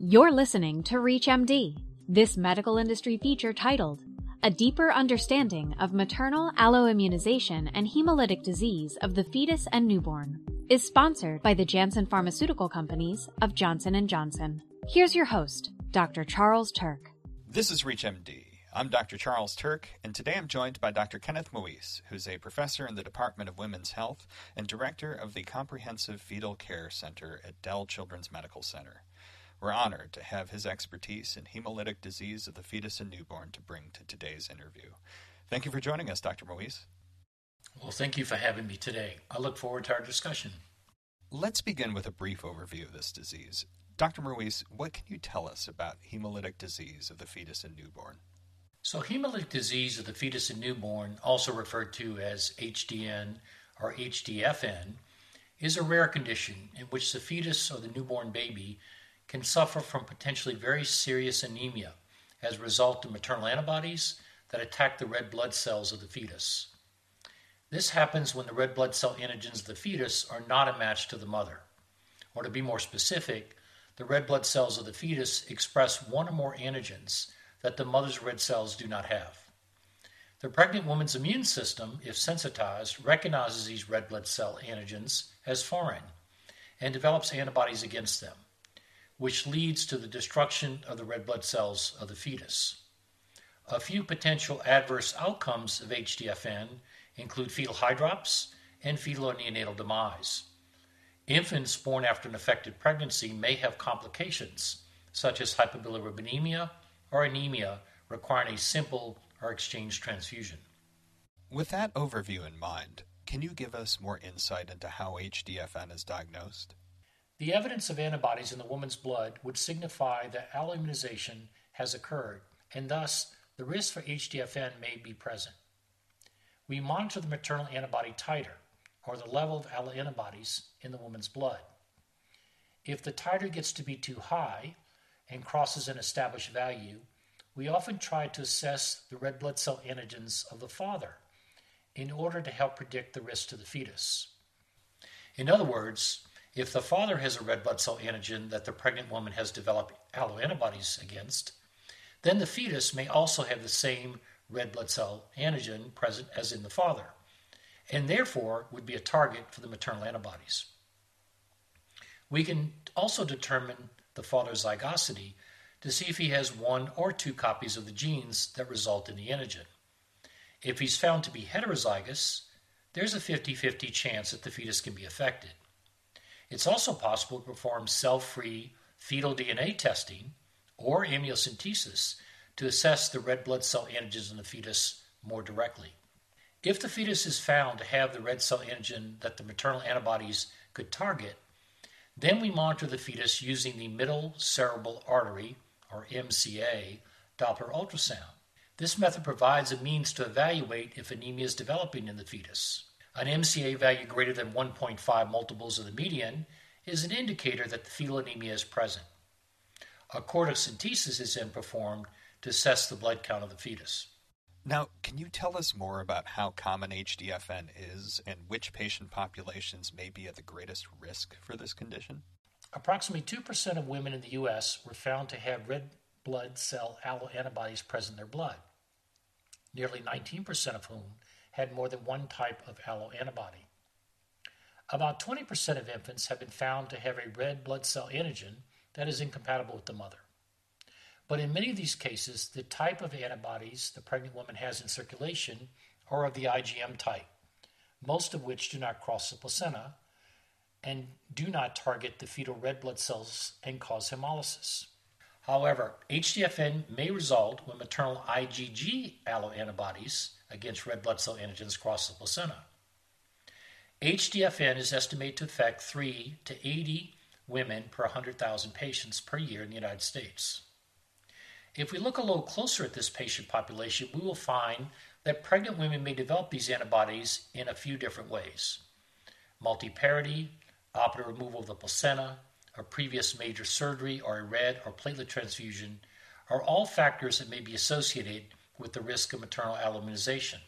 You're listening to ReachMD, this medical industry feature titled A Deeper Understanding of Maternal Alloimmunization and Hemolytic Disease of the Fetus and Newborn is sponsored by the Janssen Pharmaceutical Companies of Johnson & Johnson. Here's your host, Dr. Charles Turk. This is ReachMD. I'm Dr. Charles Turk, and today I'm joined by Dr. Kenneth Moise, who's a professor in the Department of Women's Health and director of the Comprehensive Fetal Care Center at Dell Children's Medical Center. We're honored to have his expertise in hemolytic disease of the fetus and newborn to bring to today's interview. Thank you for joining us, Dr. Moise. Well, thank you for having me today. I look forward to our discussion. Let's begin with a brief overview of this disease. Dr. Moise, what can you tell us about hemolytic disease of the fetus and newborn? So, hemolytic disease of the fetus and newborn, also referred to as HDN or HDFN, is a rare condition in which the fetus or the newborn baby can suffer from potentially very serious anemia as a result of maternal antibodies that attack the red blood cells of the fetus. This happens when the red blood cell antigens of the fetus are not a match to the mother. Or to be more specific, the red blood cells of the fetus express one or more antigens that the mother's red cells do not have. The pregnant woman's immune system, if sensitized, recognizes these red blood cell antigens as foreign and develops antibodies against them which leads to the destruction of the red blood cells of the fetus. A few potential adverse outcomes of HDFN include fetal hydrops and fetal or neonatal demise. Infants born after an affected pregnancy may have complications, such as hyperbilirubinemia or anemia requiring a simple or exchange transfusion. With that overview in mind, can you give us more insight into how HDFN is diagnosed? The evidence of antibodies in the woman's blood would signify that alloimmunization has occurred, and thus the risk for HDFN may be present. We monitor the maternal antibody titer, or the level of alloantibodies in the woman's blood. If the titer gets to be too high and crosses an established value, we often try to assess the red blood cell antigens of the father in order to help predict the risk to the fetus. In other words, if the father has a red blood cell antigen that the pregnant woman has developed alloantibodies against, then the fetus may also have the same red blood cell antigen present as in the father, and therefore would be a target for the maternal antibodies. We can also determine the father's zygosity to see if he has one or two copies of the genes that result in the antigen. If he's found to be heterozygous, there's a 50 50 chance that the fetus can be affected. It's also possible to perform cell free fetal DNA testing or amniocentesis to assess the red blood cell antigens in the fetus more directly. If the fetus is found to have the red cell antigen that the maternal antibodies could target, then we monitor the fetus using the middle cerebral artery, or MCA, Doppler ultrasound. This method provides a means to evaluate if anemia is developing in the fetus. An MCA value greater than 1.5 multiples of the median is an indicator that the fetal anemia is present. A cordocentesis is then performed to assess the blood count of the fetus. Now, can you tell us more about how common HDFN is and which patient populations may be at the greatest risk for this condition? Approximately 2% of women in the U.S. were found to have red blood cell alloantibodies present in their blood, nearly 19% of whom had more than one type of alloantibody. About 20% of infants have been found to have a red blood cell antigen that is incompatible with the mother. But in many of these cases, the type of antibodies the pregnant woman has in circulation are of the IgM type, most of which do not cross the placenta and do not target the fetal red blood cells and cause hemolysis. However, HDFN may result when maternal IgG alloantibodies against red blood cell antigens cross the placenta. HDFN is estimated to affect 3 to 80 women per 100,000 patients per year in the United States. If we look a little closer at this patient population, we will find that pregnant women may develop these antibodies in a few different ways. Multiparity, operative removal of the placenta, a previous major surgery, or a red or platelet transfusion are all factors that may be associated with the risk of maternal alloimmunization.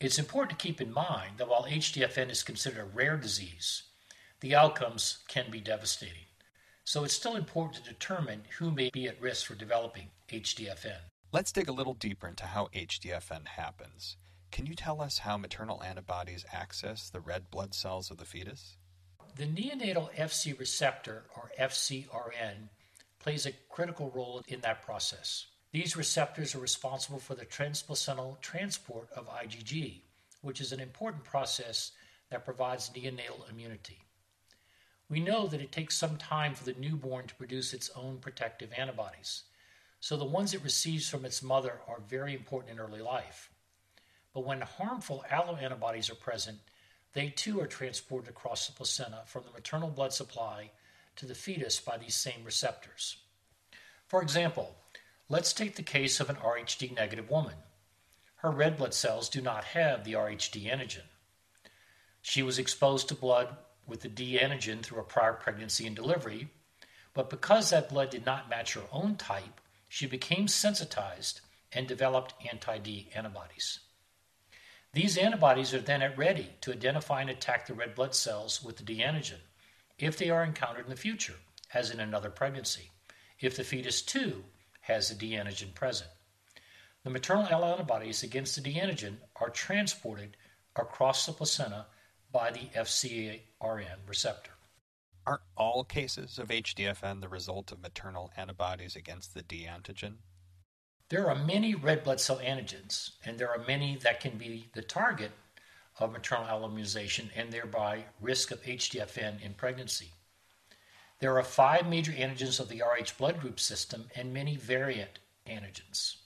It's important to keep in mind that while HDFN is considered a rare disease, the outcomes can be devastating. So it's still important to determine who may be at risk for developing HDFN. Let's dig a little deeper into how HDFN happens. Can you tell us how maternal antibodies access the red blood cells of the fetus? The neonatal FC receptor, or FCRN, plays a critical role in that process. These receptors are responsible for the transplacental transport of IgG, which is an important process that provides neonatal immunity. We know that it takes some time for the newborn to produce its own protective antibodies, so the ones it receives from its mother are very important in early life. But when harmful alloantibodies are present, they too are transported across the placenta from the maternal blood supply to the fetus by these same receptors. For example, let's take the case of an RHD negative woman. Her red blood cells do not have the RHD antigen. She was exposed to blood with the D antigen through a prior pregnancy and delivery, but because that blood did not match her own type, she became sensitized and developed anti D antibodies. These antibodies are then at ready to identify and attack the red blood cells with the D antigen if they are encountered in the future, as in another pregnancy, if the fetus too has the D antigen present. The maternal antibodies against the D antigen are transported across the placenta by the FcRn receptor. Are all cases of HDFN the result of maternal antibodies against the D antigen? There are many red blood cell antigens, and there are many that can be the target of maternal alloimmunization and thereby risk of HDFN in pregnancy. There are five major antigens of the Rh blood group system and many variant antigens.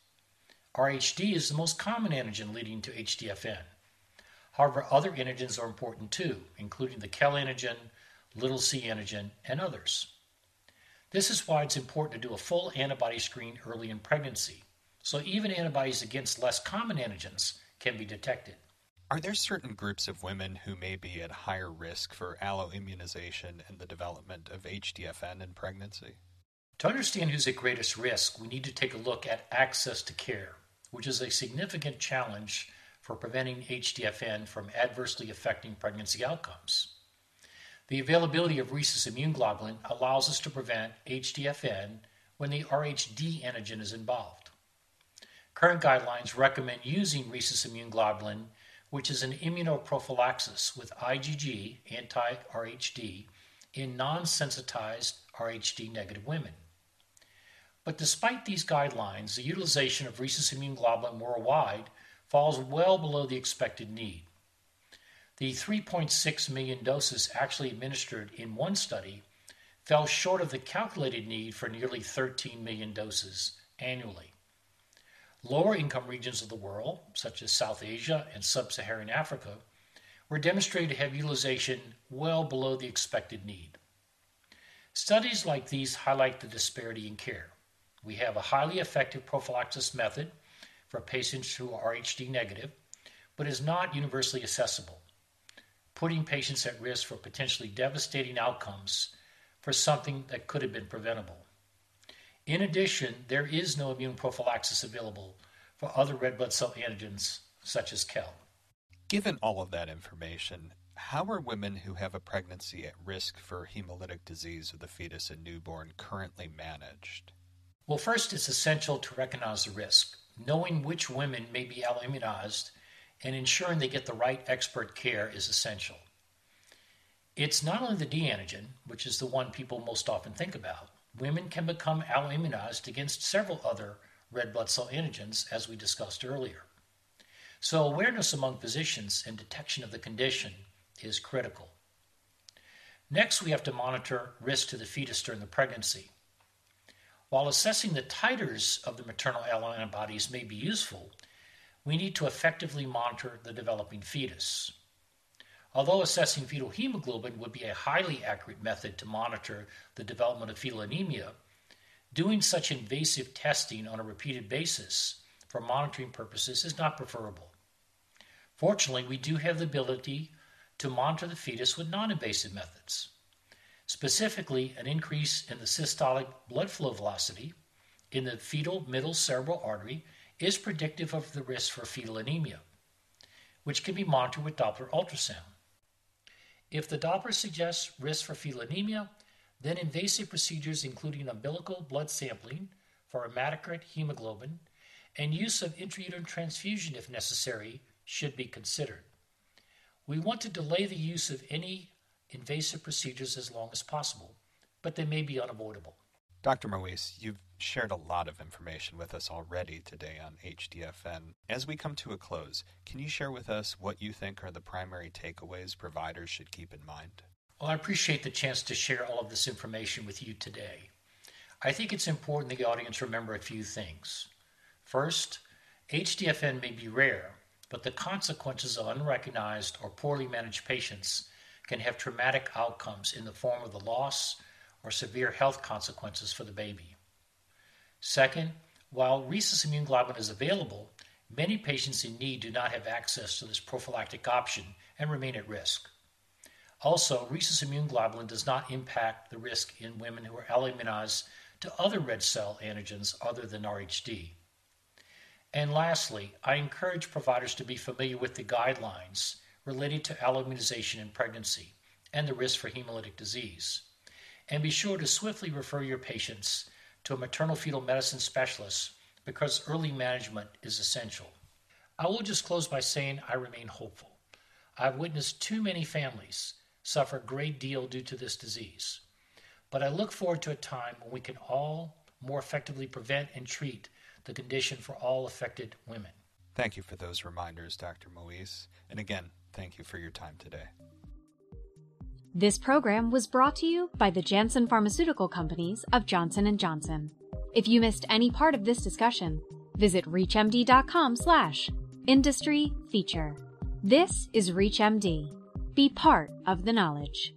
RHD is the most common antigen leading to HDFN. However, other antigens are important too, including the KEL antigen, little c antigen, and others. This is why it's important to do a full antibody screen early in pregnancy, so even antibodies against less common antigens can be detected. Are there certain groups of women who may be at higher risk for alloimmunization and the development of HDFN in pregnancy? To understand who's at greatest risk, we need to take a look at access to care, which is a significant challenge for preventing HDFN from adversely affecting pregnancy outcomes. The availability of rhesus immune globulin allows us to prevent HDFN when the RHD antigen is involved. Current guidelines recommend using rhesus immune globulin which is an immunoprophylaxis with IgG, anti RHD, in non sensitized RHD negative women. But despite these guidelines, the utilization of rhesus immune globulin worldwide falls well below the expected need. The 3.6 million doses actually administered in one study fell short of the calculated need for nearly 13 million doses annually. Lower income regions of the world, such as South Asia and Sub Saharan Africa, were demonstrated to have utilization well below the expected need. Studies like these highlight the disparity in care. We have a highly effective prophylaxis method for patients who are RHD negative, but is not universally accessible, putting patients at risk for potentially devastating outcomes for something that could have been preventable. In addition, there is no immune prophylaxis available for other red blood cell antigens such as KEL. Given all of that information, how are women who have a pregnancy at risk for hemolytic disease of the fetus and newborn currently managed? Well, first, it's essential to recognize the risk. Knowing which women may be alloimmunized and ensuring they get the right expert care is essential. It's not only the D antigen, which is the one people most often think about, women can become alloimmunized against several other red blood cell antigens, as we discussed earlier. So, awareness among physicians and detection of the condition is critical. Next, we have to monitor risk to the fetus during the pregnancy. While assessing the titers of the maternal alloantibodies may be useful, we need to effectively monitor the developing fetus. Although assessing fetal hemoglobin would be a highly accurate method to monitor the development of fetal anemia, doing such invasive testing on a repeated basis for monitoring purposes is not preferable. Fortunately, we do have the ability to monitor the fetus with non invasive methods. Specifically, an increase in the systolic blood flow velocity in the fetal middle cerebral artery is predictive of the risk for fetal anemia, which can be monitored with Doppler ultrasound. If the Doppler suggests risk for fetal anemia, then invasive procedures including umbilical blood sampling for hematocrit hemoglobin and use of intrauterine transfusion if necessary should be considered. We want to delay the use of any invasive procedures as long as possible, but they may be unavoidable. Dr. Moise, you've shared a lot of information with us already today on HDFN. As we come to a close, can you share with us what you think are the primary takeaways providers should keep in mind? Well, I appreciate the chance to share all of this information with you today. I think it's important the audience remember a few things. First, HDFN may be rare, but the consequences of unrecognized or poorly managed patients can have traumatic outcomes in the form of the loss or severe health consequences for the baby. Second, while rhesus immune globulin is available, many patients in need do not have access to this prophylactic option and remain at risk. Also, rhesus immune globulin does not impact the risk in women who are alloimmunized to other red cell antigens other than RHD. And lastly, I encourage providers to be familiar with the guidelines related to alloimmunization in pregnancy and the risk for hemolytic disease and be sure to swiftly refer your patients to a maternal fetal medicine specialist because early management is essential. I will just close by saying I remain hopeful. I've witnessed too many families suffer a great deal due to this disease, but I look forward to a time when we can all more effectively prevent and treat the condition for all affected women. Thank you for those reminders, Dr. Moise. And again, thank you for your time today. This program was brought to you by the Janssen Pharmaceutical Companies of Johnson & Johnson. If you missed any part of this discussion, visit reachmd.com slash industry feature. This is ReachMD. Be part of the knowledge.